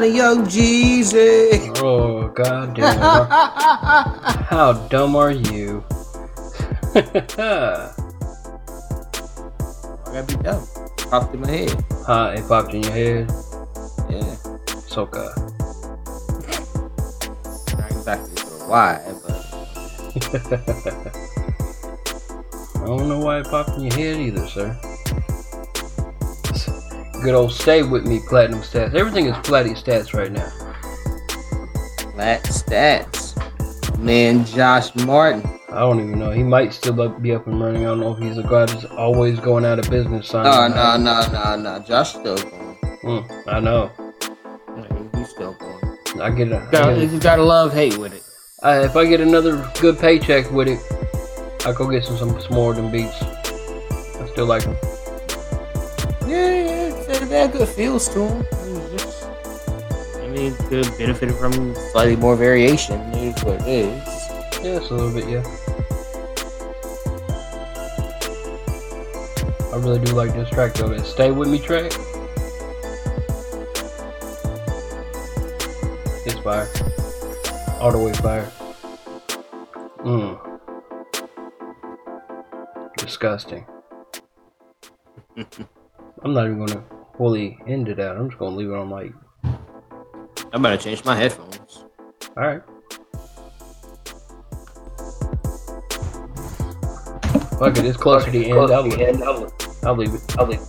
Hancock and Young Jeezy. Oh god damn! How dumb are you? I gotta be dumb. Popped in my head. huh? It popped in your head. Yeah. Soka. Uh, Not exactly sure why, but I don't know why it popped in your head either, sir. Good old stay with me platinum stats. Everything is platinum stats right now. flat stats. Man, Josh Martin. I don't even know. He might still be up and running. I don't know if he's a guy that's always going out of business. sign. No, no, no, no, no. Josh still going. Mm, I know. Yeah, He's still going. I get it. I You get gotta, you gotta love hate with it. Uh, if I get another good paycheck with it, I go get some some, some more of them beats. I still like them. Yeah, yeah. They had good feels to him. I mean, could benefit from slightly more variation. It is what it is. Yeah, it's a little bit, yeah. I really do like this track though. That "Stay With Me" track. It's fire. All the way fire. Mmm. Disgusting. I'm not even gonna fully into that. I'm just gonna leave it on like, I'm about to change my headphones. all right. Fuck it, it's close to the end. I'll, leave- I'll leave it. I'll leave.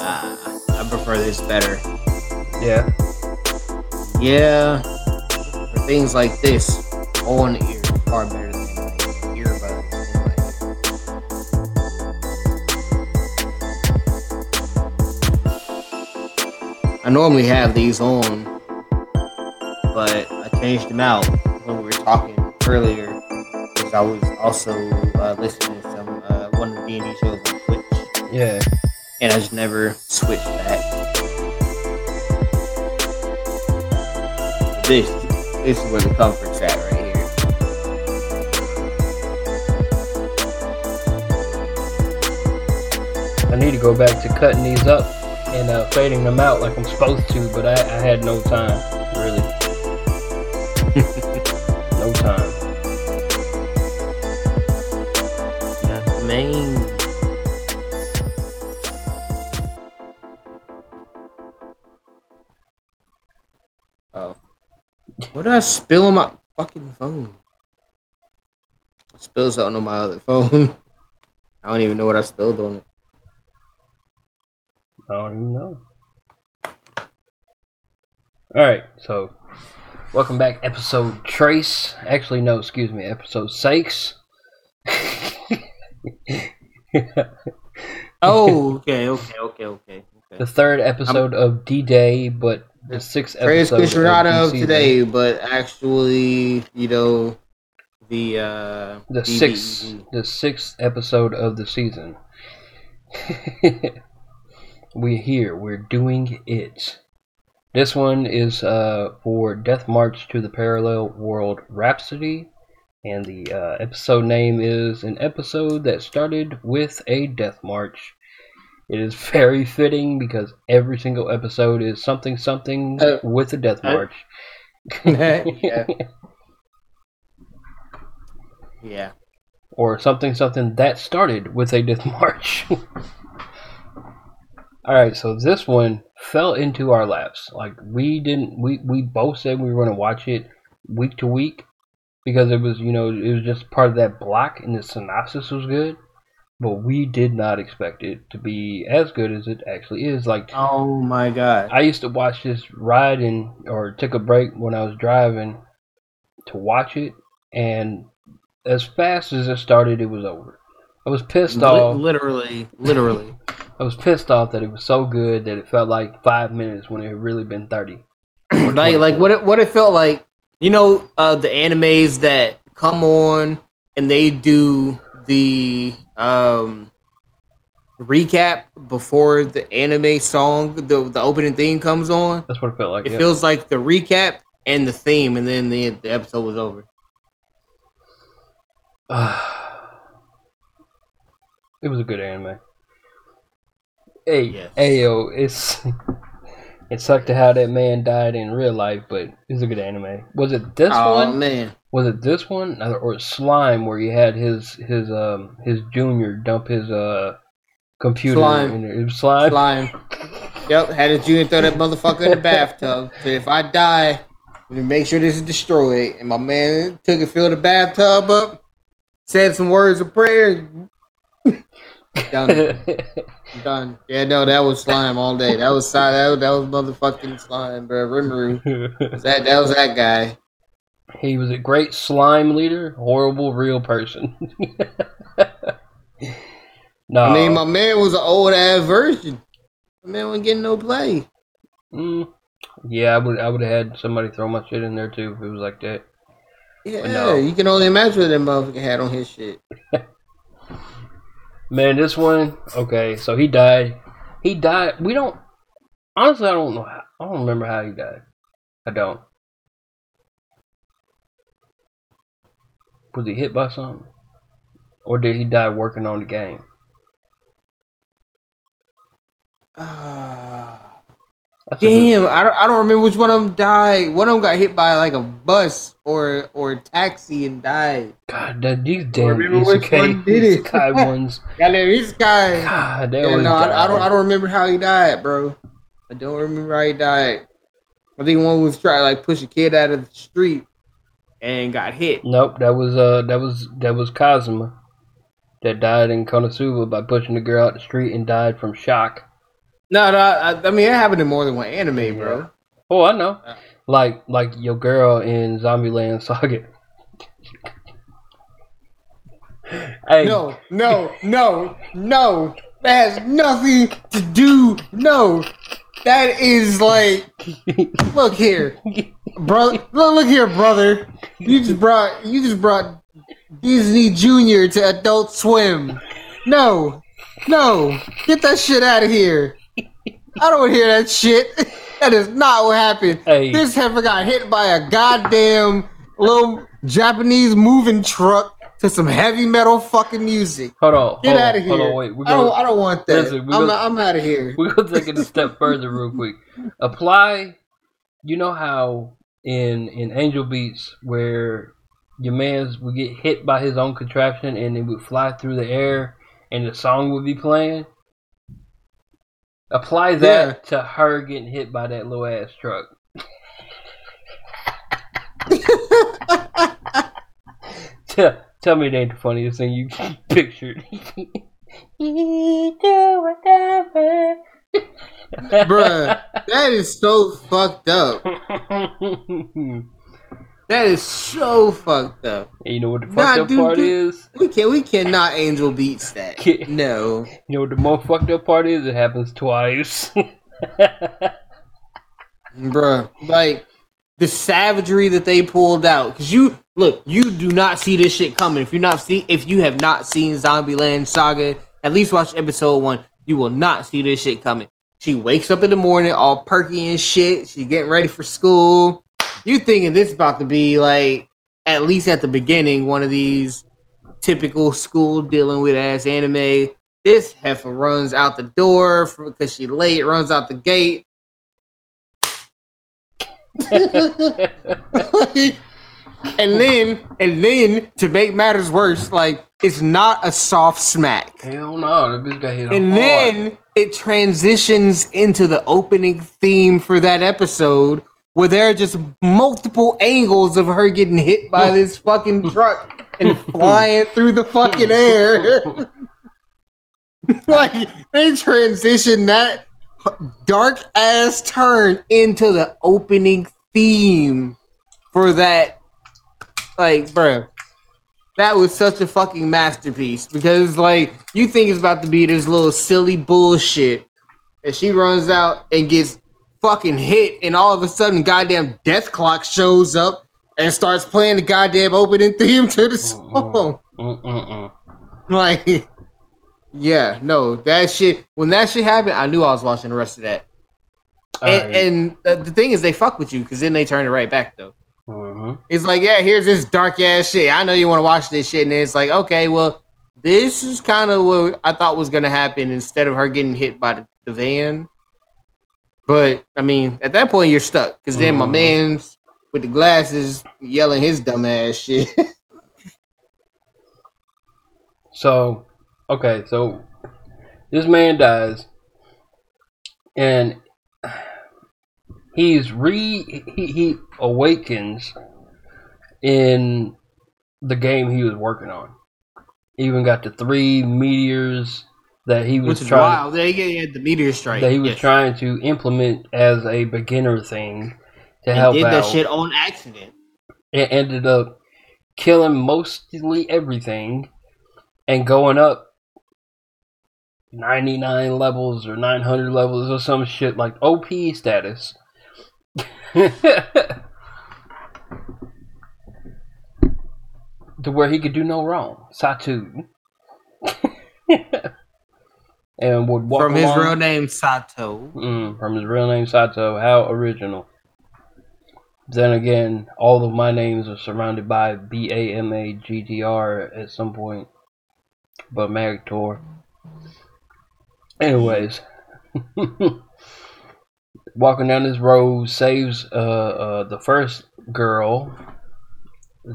Ah, I prefer this better. Yeah. Yeah, for things like this, on ear is far better I normally have these on, but I changed them out when we were talking earlier because I was also uh, listening to some uh, one of the D and D shows on Twitch, Yeah. and I just never switched back. This, this is where the comfort's at right here. I need to go back to cutting these up and uh, fading them out like I'm supposed to, but I, I had no time, really. no time. Not the main. Oh. What did I spill on my fucking phone? I spilled something on my other phone. I don't even know what I spilled on it. I don't even know. Alright, so welcome back, episode Trace. Actually, no, excuse me, episode Sakes. Oh, okay, okay, okay, okay. the third episode of D Day, but the sixth Trace episode Quisherado of of the today, but actually, you know, the uh the DDED. sixth the sixth episode of the season. we're here. We're doing it. This one is uh, for Death March to the Parallel World Rhapsody, and the uh, episode name is an episode that started with a death march. It is very fitting because every single episode is something something Uh, with a death uh, march. yeah. Yeah. or something something that started with a death march. All right, so this one fell into our laps. Like we didn't, we we both said we were going to watch it week to week because it was, you know, it was just part of that block, and the synopsis was good. But we did not expect it to be as good as it actually is. Like Oh my god. I used to watch this riding or take a break when I was driving to watch it, and as fast as it started, it was over. I was pissed off. literally, literally. I was pissed off that it was so good that it felt like five minutes when it had really been thirty. like like what it what it felt like you know uh the animes that come on and they do the um recap before the anime song the the opening theme comes on That's what it felt like. it yeah. feels like the recap and the theme and then the, the episode was over It was a good anime. Hey, Yes. hey, yo, it's it sucked to how that man died in real life, but it's a good anime. Was it this oh one? man, Was it this one or slime where he had his his um his junior dump his uh computer Slime. in there? It was slime. slime. Yep, had a junior throw that motherfucker in the bathtub. So if I die, we make sure this is destroyed. And my man took and filled the bathtub up, said some words of prayer. Done, done. Yeah, no, that was slime all day. That was that was, that was motherfucking slime, bro. Rimuru. That that was that guy. he was a great slime leader, horrible real person. no, I mean, my man was an old ass version. My man wasn't getting no play. Mm, yeah, I would I would have had somebody throw my shit in there too if it was like that. Yeah, no. you can only imagine what that motherfucker had on his shit. Man, this one, okay, so he died. He died. We don't honestly. I don't know. How, I don't remember how he died. I don't. Was he hit by something, or did he die working on the game? Ah. That's a good- Damn, I don't, I don't remember which one of them died. One of them got hit by like a bus or or a taxi and died. God, that, these damn remember which isekai, one did it. isekai ones. Yeah, this guy. God, they Yeah, always no, I, I don't. I don't remember how he died, bro. I don't remember how he died. I think one was trying to like push a kid out of the street and got hit. Nope, that was uh, that was that was Kazuma, that died in Konosuba by pushing the girl out the street and died from shock. No, no. I, I mean, it happened in more than one anime, bro. Oh, I know. Uh. Like like your girl in Zombieland Saga. hey, No, no, no, no. That has nothing to do. No, that is like. Look here, bro. Look, look here, brother. You just brought you just brought Disney Junior to Adult Swim. No, no, get that shit out of here. I don't hear that shit. That is not what happened. Hey. This heifer got hit by a goddamn little Japanese moving truck to some heavy metal fucking music. hold on, Get out of here. on, wait. We're I don't. I don't want that. Listen, I'm, gonna- I'm out of here. we're gonna take it a step further real quick. Apply. You know how in in Angel Beats where your man's would get hit by his own contraption and it would fly through the air and the song would be playing. Apply that to her getting hit by that little ass truck. tell, tell me it ain't the funniest thing you pictured. Bruh, that is so fucked up. That is so fucked up. And you know what the Nah, fucked up dude, part dude. is? We can we cannot angel beats that. Can't. No. You know what the more fucked up part is? It happens twice. Bruh. Like the savagery that they pulled out. Cause you look, you do not see this shit coming. If you not see if you have not seen Zombieland Saga, at least watch episode one, you will not see this shit coming. She wakes up in the morning all perky and shit. She getting ready for school. You thinking this about to be like at least at the beginning, one of these typical school dealing with ass anime. This heifer runs out the door because she late, runs out the gate. and then, and then to make matters worse, like it's not a soft smack. Hell no, bitch got hit And hard. then it transitions into the opening theme for that episode where there are just multiple angles of her getting hit by this fucking truck and flying through the fucking air. like they transition that dark ass turn into the opening theme for that like bruh that was such a fucking masterpiece because like you think it's about to be this little silly bullshit and she runs out and gets fucking hit and all of a sudden goddamn death clock shows up and starts playing the goddamn opening theme to the song Mm-mm-mm. like yeah no that shit when that shit happened i knew i was watching the rest of that and, Alright. and uh, the thing is they fuck with you because then they turn it right back though Mhm. it's like, yeah, here's this dark ass shit. I know you want to watch this shit, and it's like, okay, well, this is kind of what I thought was gonna happen instead of her getting hit by the, the van. But I mean, at that point, you're stuck because then my Mhm. man's with the glasses yelling his dumb ass shit. So, okay, so this man dies, and he's re he, he awakens in the game he was working on. He even got the three meteors that he was Which trying wild. They he had the meteor strike. that he was Yes. trying to implement as a beginner thing to And help did out. that shit on accident. It ended up killing mostly everything and going up 99 levels or 900 levels or some shit like OP status. to where he could do no wrong. Satu. and would walk From his real name, Sato. Mm, from his real name Sato. How original. Then again, all of my names are surrounded by B A M A G T R at some point. But Magtor. Anyways. Walking down this road saves uh, uh, the first girl,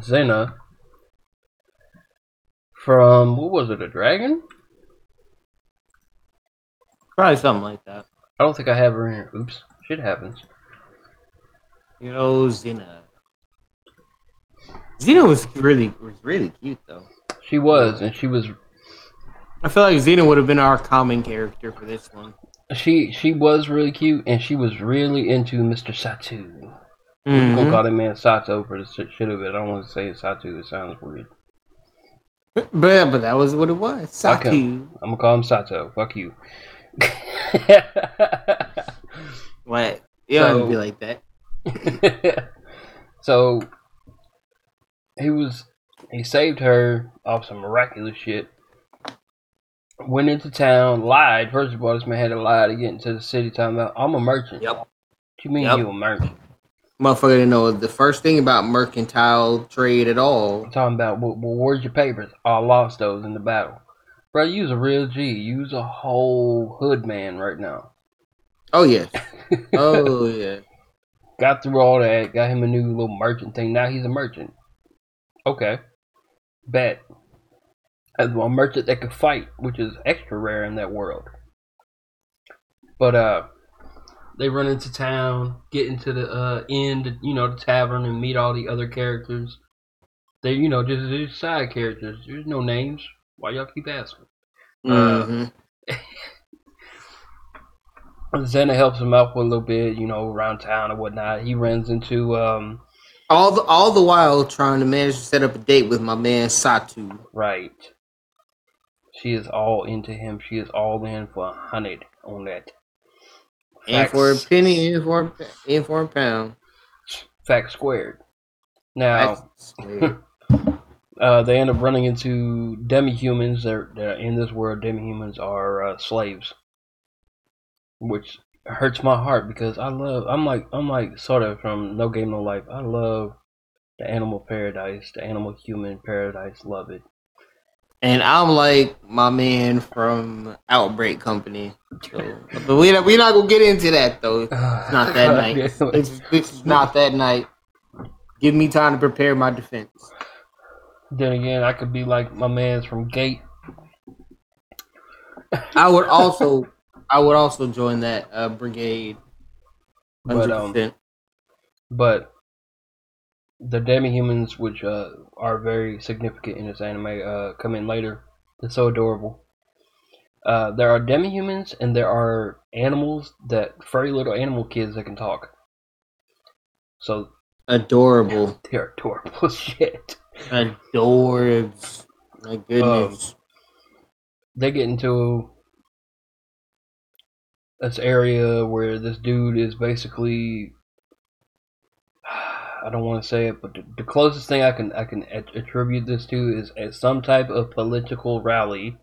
Zena, from, what was it, a dragon? Probably something like that. I don't think I have her in here. Oops. Shit happens. You know, Zena. Zena was really was really cute though. She was, and she was I feel like Zena would have been our common character for this one. she she was really cute, and she was really into Mr. Satu. I'm Mhm. gonna call that man Sato for the shit of it. I don't want to say Satu. It sounds weird. But but that was what it was. Satu. Okay. I'm gonna call him Sato. Fuck you. What? You don't to be like that. so he was he saved her off some miraculous shit. Went into town, lied. First of all, this man had to lie to get into the city. Talking about, I'm a merchant. Yep. What you mean Yep. you a merchant? Motherfucker didn't know the first thing about mercantile trade at all. I'm talking about, well, where's your papers? I lost those in the battle. Bro, use a real G. Use a whole hood man right now. Oh yeah. Oh yeah. got through all that, got him a new little merchant thing. Now he's a merchant. Okay. Bet. As a merchant that could fight, which is extra rare in that world. But uh they run into town, get into the uh inn, you know, the tavern and meet all the other characters. They you know, just, just side characters. There's no names. Why y'all keep asking? Uh, Mhm. Zena helps him out for a little bit, you know, around town and whatnot. He runs into um all the all the while trying to manage to set up a date with my man Satu. Right. She is all into him. She is all in for a hundred on that. And for a penny, and for a, and for a pound. Fact squared. Now, weird. uh, they end up running into demi-humans. They're, they're in this world. Demi-humans are uh, slaves, which hurts my heart because I love. I'm like I'm like sort of from No Game No Life. I love the animal paradise, the animal human paradise. Love it. and I'm like my man from Outbreak Company. So, but we not we not gonna get into that though. It's not that night. This is, this is not that night. Give me time to prepare my defense. Then again, I could be like my man's from Gate. I would also I would also join that uh, brigade. But, Hundred um, but the demi-humans, which uh, are very significant in this anime, uh, come in later. They're so adorable. Uh, there are demi-humans and there are animals that furry little animal kids that can talk. So Adorable. they're adorable shit. Adorbs. My goodness. Um, they get into this area where this dude is basically I don't want to say it, but the, the closest thing I can I can at- attribute this to is at some type of political rally.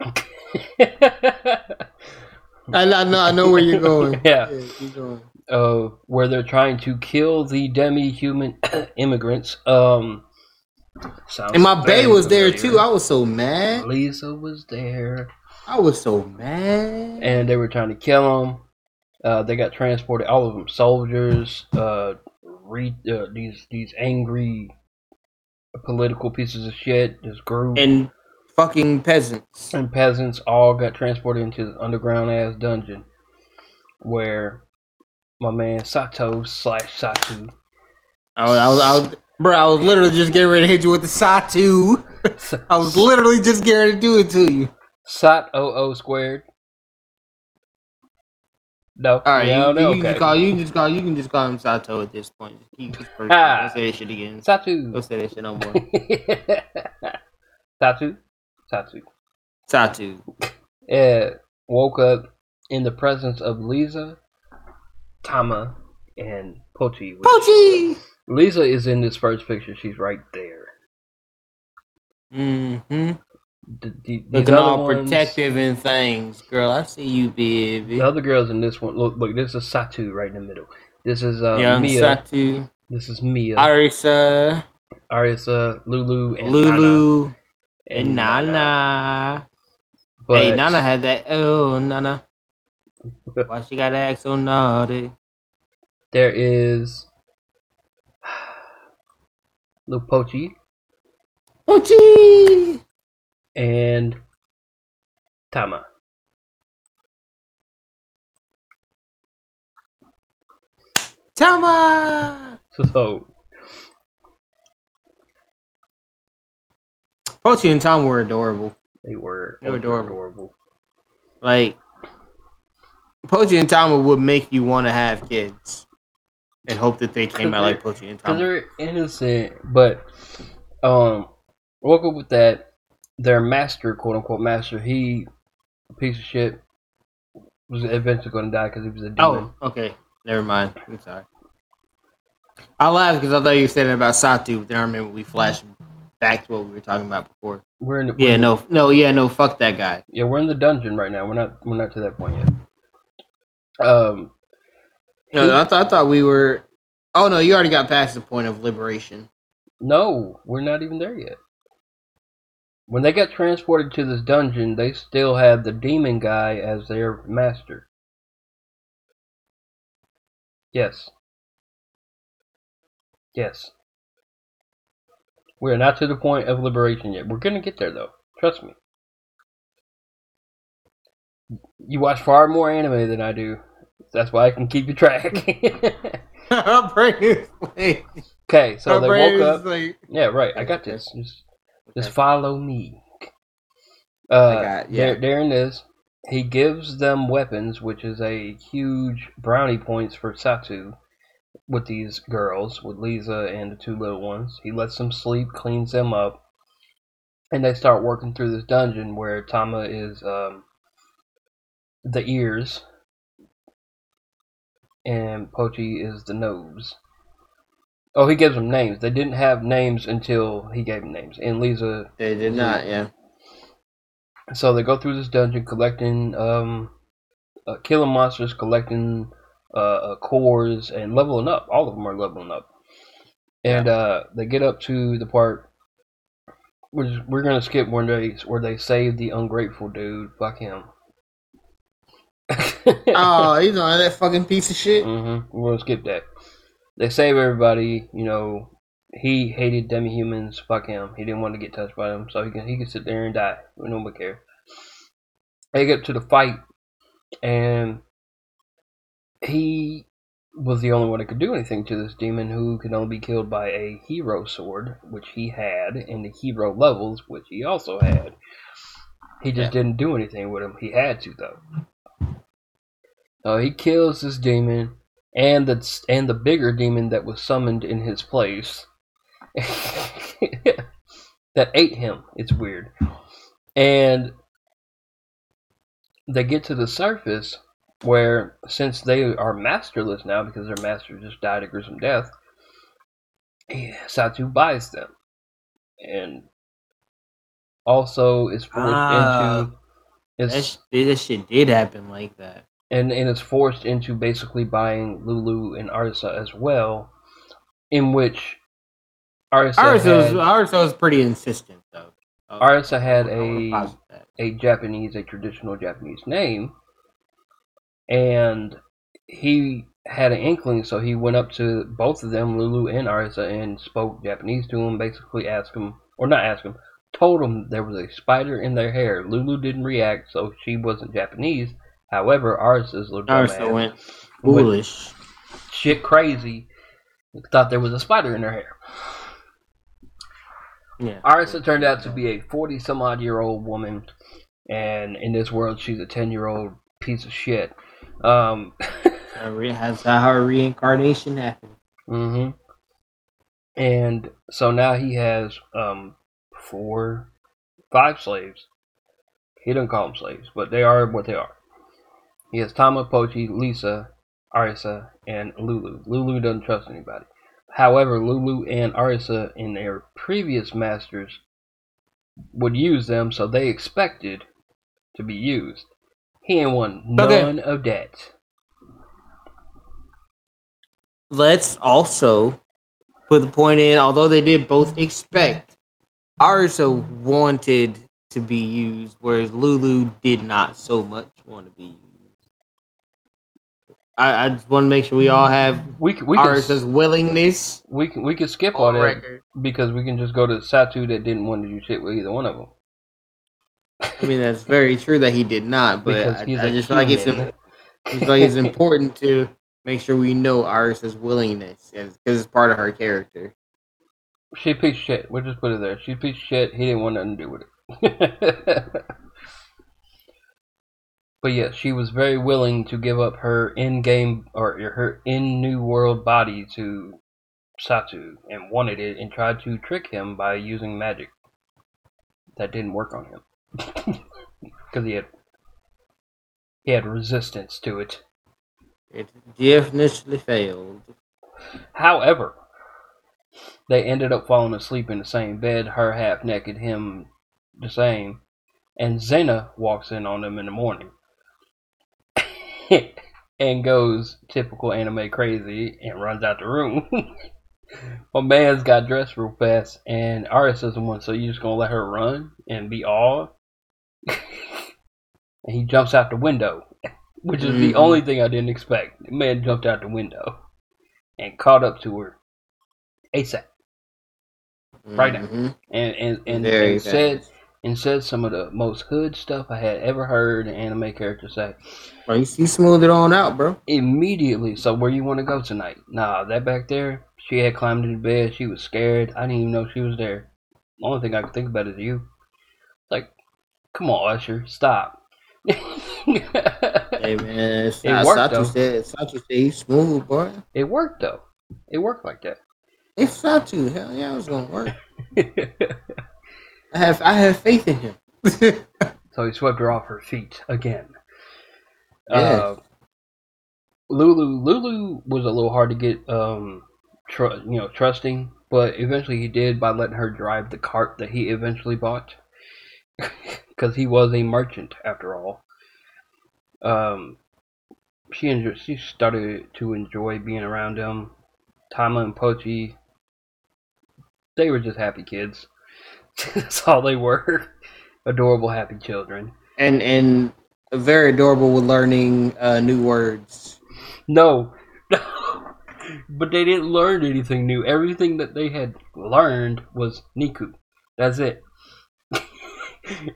I, I know I know where you're going. Yeah. you're going. Uh, where they're trying to kill the demi-human immigrants. Um, And my bae very was there too. I was so mad. Lisa was there, I was so mad. and they were trying to kill them. Uh, they got transported, all of them, soldiers, uh, re- uh, these these angry political pieces of shit, this group, and fucking peasants. and peasants all got transported into the underground ass dungeon where my man Sato slash Satu I was, I was, I was, bro. I was literally just getting ready to hit you with the Satu. I was literally just getting ready to do it to you. Sat O O squared. No, All right, yeah, you, no, you, can okay. just call you can just call you can just call him Sato at this point. Just keep person. Ah. Don't say that shit again. Satu. Don't say that shit no more. Satu. Satu. Satu. Uh, woke up in the presence of Lisa, Tama, and Pochi. Pochi. Lisa is in this first picture. She's right there. Mm-hmm. The, the, these Looking other all ones- protective and things, girl. I see you, baby. The other girls in this one, look, look. This is Satu right in the middle. This is uh, Young Mia. Satu. This is Mia, Arisa. Arisa, Lulu, and Lulu. Nana. And Nana. But Hey, Nana had that. Oh, Nana. Why she gotta act so naughty? there is Lil Pochi Pochi. and Tama. Tama. So Pochi and Tom were adorable. they were They were adorable. adorable. Like Pochi and Tama would make you want to have kids and hope that they came out like Pochi and Tama. they're innocent, but um, woke up with that. Their master, quote unquote master, he a piece of shit was eventually going to die because he was a demon. Oh, okay. Never mind. I'm sorry. I laughed because I thought you said it about Satu, but then I remember we flashed back to what we were talking about before. We're in the, Yeah, no, no, yeah, no, fuck that guy. yeah, we're in the dungeon right now. We're not we're not to that point yet. Um, No, I, thought I thought we were. Oh no, you already got past the point of liberation. no, we're not even there yet. When they got transported to this dungeon, they still had the demon guy as their master. Yes. Yes. We are not to the point of liberation yet. We're gonna get there though. Trust me. You watch far more anime than I do. That's why I can keep you track. I'm bringing like, okay, so they woke up. Yeah, right. I got this. Just, just follow me. Uh, got- yeah. there, there it is. He gives them weapons, which is a huge brownie points for Satu with these girls, with Lisa and the two little ones. He lets them sleep, cleans them up, and they start working through this dungeon where Tama is um, the ears and Pochi is the nose. Oh, he gives them names. They didn't have names until he gave them names. And Lisa They did not, yeah. so they go through this dungeon collecting, um, uh, killing monsters, collecting uh, uh, cores, and leveling up. All of them are leveling up. And uh, they get up to the part. Which we're gonna skip one they where they save the ungrateful dude. Fuck him. Oh, he's on that fucking piece of shit. Mm-hmm. We're gonna skip that. They save everybody. You know, he hated demi-humans. Fuck him. He didn't want to get touched by them, so he can he can sit there and die. We don't care. They get to the fight, and he was the only one that could do anything to this demon, who could only be killed by a hero sword, which he had, and the hero levels, which he also had. He just didn't do anything with him. He had to though. Uh, he kills this demon and the and the bigger demon that was summoned in his place that ate him. It's weird. And they get to the surface where since they are masterless now because their master just died a gruesome death, Satu buys them. And also is forced Ah. into is That, sh- that shit did happen like that. And and is forced into basically buying Lulu and Arisa as well, in which Arisa Arisa was, Arisa was pretty insistent though. Uh, Arisa had a a Japanese, a traditional Japanese name, and he had an inkling, so he went up to both of them, Lulu and Arisa, and spoke Japanese to him. Basically, asked him, or not asked him, told him there was a spider in their hair. Lulu didn't react, so she wasn't Japanese. However, Arisa's little Arisa dumbass went foolish. shit crazy, thought there was a spider in her hair. Yeah. Arisa turned out to be a 40 some odd year old woman, and in this world, she's a 10 year old piece of shit. Um, That's how her reincarnation happened. hmm And so now he has um, four, five slaves. He doesn't call them slaves, but they are what they are. He has Tama, Pochi, Lisa, Arisa, and Lulu. Lulu doesn't trust anybody. However, Lulu and Arisa and their previous masters would use them, so they expected to be used. He ain't Okay. none of that. Let's also put the point in, although they did both expect, Arisa wanted to be used, whereas Lulu did not so much want to be used. I, I just want to make sure we all have We can, we can, Arisa's willingness we can, we can skip all on that record. because we can just go to the Satu that didn't want to do shit with either one of them. I mean, that's very true that he did not, but Because I, he's I a just feel like it's, human. Just like it's important to make sure we know Arisa's willingness because it's part of her character. She piece shit. We'll just put it there. She piece shit. He didn't want nothing to do with it. but yeah, she was very willing to give up her in-game or her in-new world body to Satu and wanted it and tried to trick him by using magic. That didn't work on him because he had he had resistance to it. It definitely failed. However, they ended up falling asleep in the same bed, her half naked, him the same, and Zena walks in on them in the morning and goes typical anime crazy and runs out the room. My man's got dressed real fast, and Aris the one, so you're just gonna let her run and be all? and he jumps out the window, which is the Mhm. only thing I didn't expect. The man jumped out the window and caught up to her ASAP, Right now. Mhm. and and and, and said. And said some of the most hood stuff I had ever heard an anime character say. Bro, you, you smoothed it on out, bro. Immediately, so where you want to go tonight? Nah, that back there. She had climbed into bed. She was scared. I didn't even know she was there. The only thing I could think about is you. Like, come on, Usher, stop. Hey man, It worked, though. Satu said, Satu said he's smooth, boy. it worked though. It worked like that. It's Satu. Hell yeah, it was gonna work. I have I have faith in him. So he swept her off her feet again. Yes. Uh, Lulu Lulu was a little hard to get um tr- you know trusting, but eventually he did by letting her drive the cart that he eventually bought because he was a merchant after all. Um, she enjoyed, she started to enjoy being around him. Tama and Pochi, they were just happy kids. That's all they were. Adorable, happy children. and and very adorable with learning uh, new words. No, no. But they didn't learn anything new. Everything that they had learned was Niku. That's it.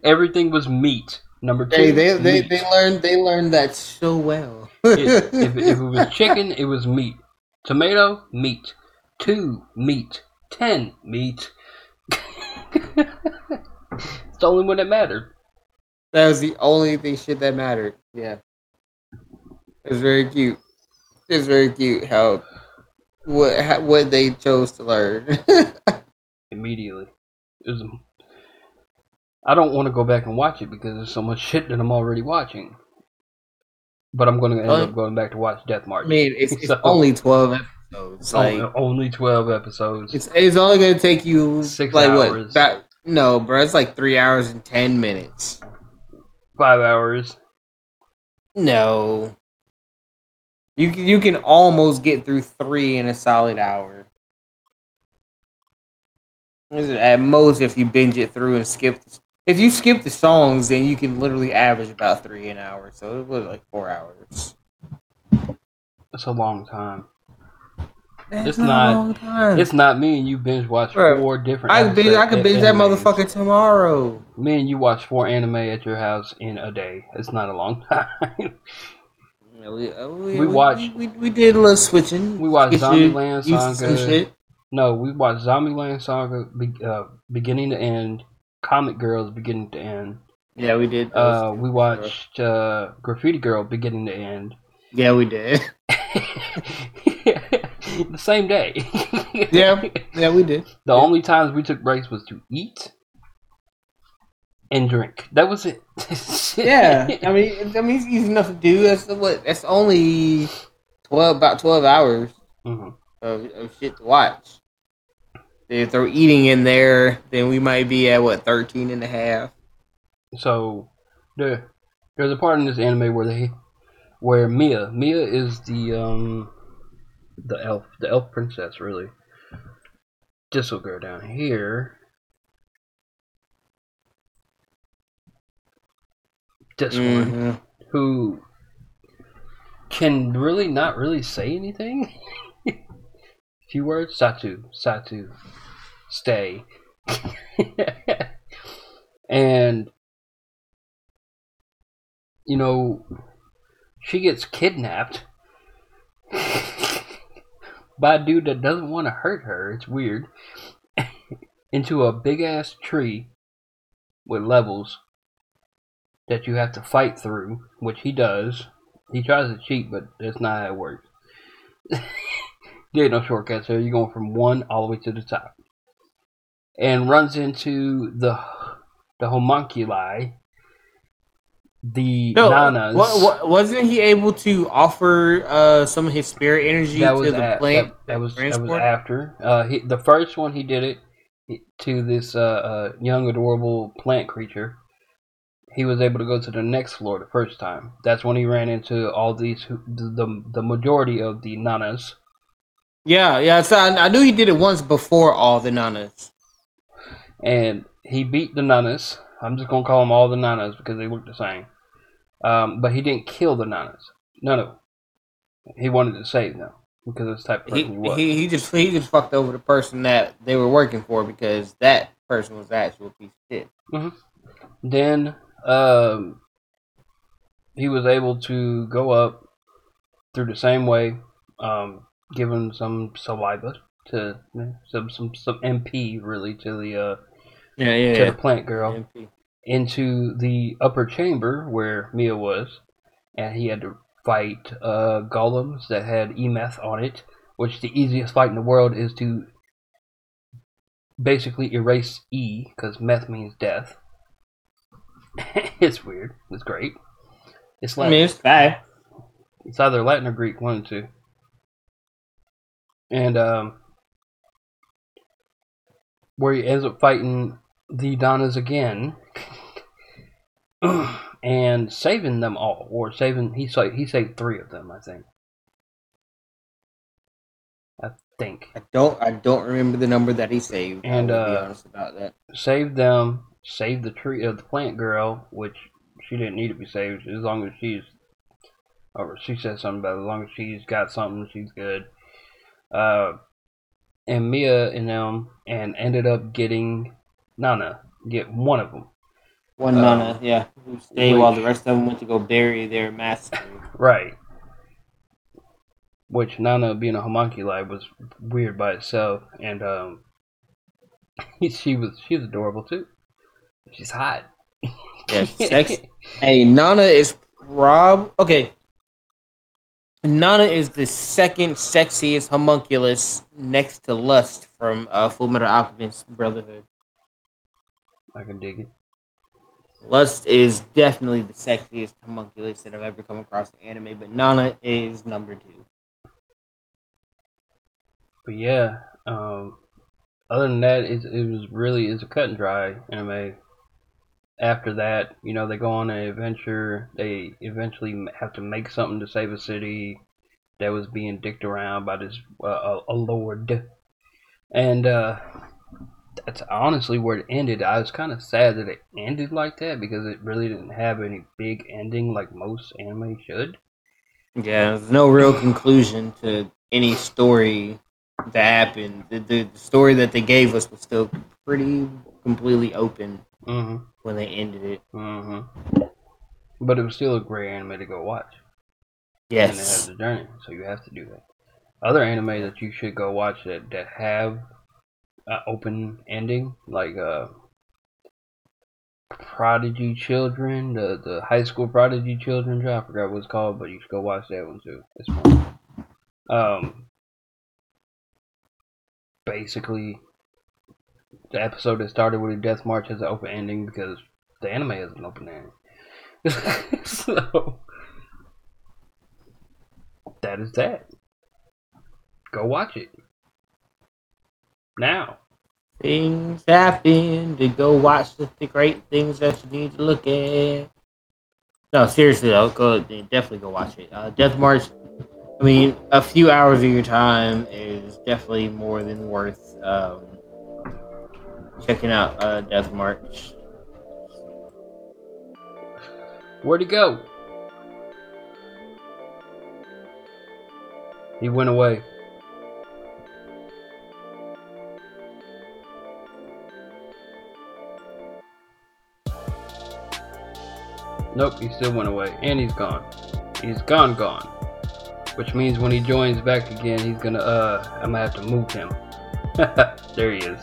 Everything was meat. Number two. They they they, they learned they learned that so well. It- if, if it was chicken, it was meat. Tomato, meat. Two, meat. Ten, meat. It's the only one that mattered. that was the only thing shit that mattered. Yeah, it was very cute. It was very cute how what how, what they chose to learn. immediately. It was, I don't want to go back and watch it because there's so much shit that I'm already watching. But I'm going to end up going back to watch Death March. I mean, it's, it's only twelve episodes. It's Like only, only 12 episodes. it's it's only gonna take you Six like hours. what? About, no, bro, it's like three hours and ten minutes. Five hours. No, you can- you can almost get through three in a solid hour. At most, if you binge it through and skip, if you skip the songs, then you can literally average about three an hour. So it was like four hours. It's a long time. That's It's not, not- a long time. It's not me and you binge watch Bro, four different. I could binge, I episodes- could binge that motherfucker tomorrow. Me and you watch four anime at your house in a day. It's not a long time. Yeah, we, uh, we, We watched- We, we, we did a little switching. We watched Get you Zombieland used to some Saga. no, we watched Zombieland Saga be, uh, beginning to end. Comic Girls beginning to end. Yeah, we did. Uh, we watched uh, Graffiti Girl beginning to end. Yeah, we did. the same day. Yeah. Yeah, we did. The only times we took breaks was to eat and drink. That was it. Yeah, I mean, I mean, it's easy enough to do. That's what. That's only twelve, about twelve hours Mhm. of, of shit to watch. If they're eating in there, then we might be at what 13 and a half. So there, there's a part in this anime where they, where Mia, Mia is the um, the elf, the elf princess, really. This will go down here. This one, Mhm. who can really not really say anything. Few words, Satu, Satu, stay. and you know, she gets kidnapped by a dude that doesn't want to hurt her. It's weird. Into a big ass tree with levels that you have to fight through, which he does. He tries to cheat, but that's not how it works. there ain't no shortcuts here. You're going from one all the way to the top. And runs into the the homunculi, the No, nanas. what, what, wasn't he able to offer uh, some of his spirit energy that to the a- plant? that, that was that was after. Uh, he, the first one he did it to this uh, uh, young adorable plant creature. He was able to go to the next floor the first time. That's when he ran into all these the, the the majority of the nanas. Yeah, yeah. So I, I knew he did it once before all the nanas. and he beat the nanas. I'm just gonna call them all the nanas because they look the same. Um, but he didn't kill the nanas. No, no. He wanted to save them because that's the type of He, person he was. he he just he just fucked over the person that they were working for because that person was the actual piece of shit. Then um, he was able to go up through the same way, um, given some saliva to some some some MP really to the uh, Yeah, yeah, to the plant girl. MP. Into the upper chamber where Mia was, and he had to fight uh, golems that had emeth on it, which the easiest fight in the world is to basically erase E, because meth means death. it's weird. It's great. It's I Latin. mean, it's bad. It's either Latin or Greek, one of two. And um, where he ends up fighting the Donnas again, and saving them all, or saving he saved he saved three of them, I think. I think I don't I don't remember the number that he saved. And, I will be uh, honest about that. saved them, saved the tree of the plant girl, which she didn't need to be saved as long as she's or she said something about it, as long as she's got something, she's good. Uh, and Mia and them, and ended up getting Nana, get one of them. One uh, nana, yeah, who stayed which- while the rest of them went to go bury their master. Right. Which Nana being a homunculi was weird by itself, and um, she was she was adorable too. She's hot. Yeah, she's sexy. Hey, Nana is Rob. Okay, Nana is the second sexiest homunculus next to Lust from uh, Fullmetal Alchemist Brotherhood. I can dig it. Lust is definitely the sexiest homunculus that I've ever come across in anime, but Nana is number two. But yeah, um, other than that, it, it was really it's a cut and dry anime. After that, you know, they go on an adventure. They eventually have to make something to save a city that was being dicked around by this uh, a, a lord. And uh, that's honestly where it ended. I was kind of sad that it ended like that because it really didn't have any big ending like most anime should. Yeah, there's no real conclusion to any story that happened. The, the, the story that they gave us was still pretty completely open hmm when they ended it. hmm But it was still a great anime to go watch. Yes, and it has a journey, so you have to do that. Other anime that you should go watch that that have an open ending, like uh, Prodigy Children, the the high school Prodigy Children show. I forgot what it's called, but you should go watch that one too. It's fun. Um, basically, the episode that started with a death march has an open ending because the anime has an open ending. so that is that. Go watch it now. Things happen to go watch the, the great things that you need to look at. No, seriously though, go definitely go watch it. Uh, Death March. I mean, a few hours of your time is definitely more than worth um, checking out uh, Death March. Where'd he go? He went away. Nope, he still went away. And he's gone. He's gone, gone. Which means when he joins back again, he's gonna, uh, I'm gonna have to move him. there he is.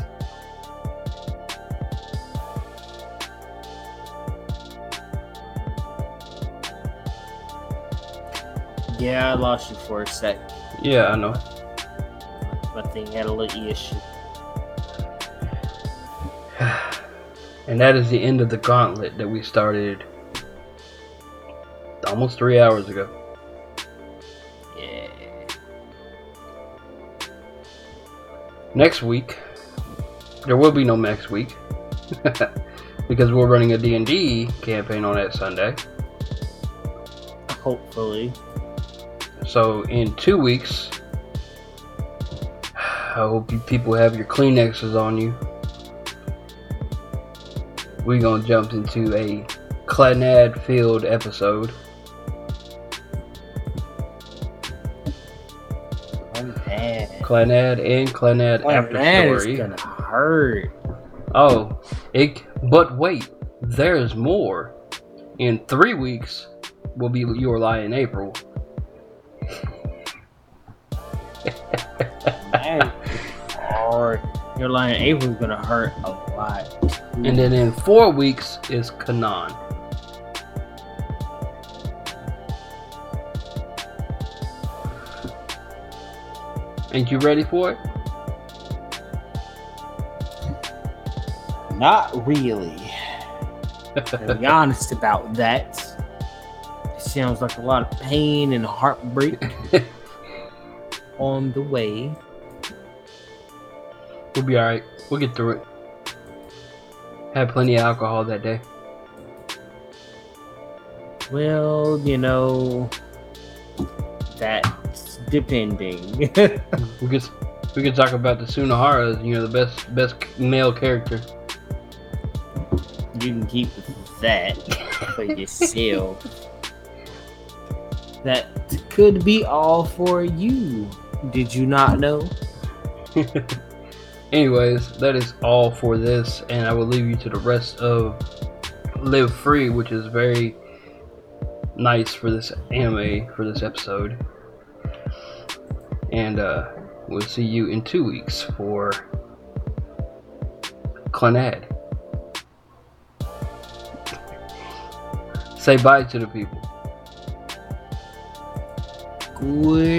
Yeah, I lost you for a sec. Yeah, I know. My thing had a little issue. And that is the end of the gauntlet that we started almost three hours ago. Yeah. Next week, there will be no next week because we're running a D&D campaign on that Sunday. Hopefully. So in two weeks, I hope you people have your Kleenexes on you. We're gonna jump into a Clannad filled episode. Bad. Clannad and Clannad after that is story. gonna hurt. Oh, it, but wait, there's more. In three weeks will be Your Lie in April. Is hard. Your Lie in April's gonna hurt a lot. And then in four weeks is Kanon. Ain't you ready for it? Not really. to be honest about that. It sounds like a lot of pain and heartbreak on the way. We'll be alright. We'll get through it. Had plenty of alcohol that day. Well, you know, depending. We could we could talk about the Sunohara, you know, the best best male character. you can keep that for yourself. That could be all for you. Did you not know? Anyways, that is all for this, and I will leave you to the rest of Live Free, which is very nice for this anime for this episode. And uh, we'll see you in two weeks for Clannad. Say bye to the people.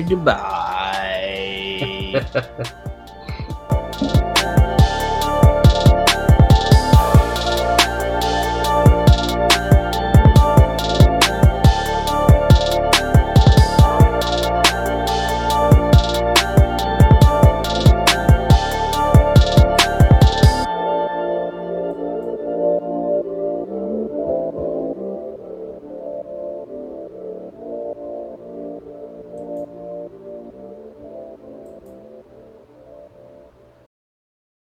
Goodbye.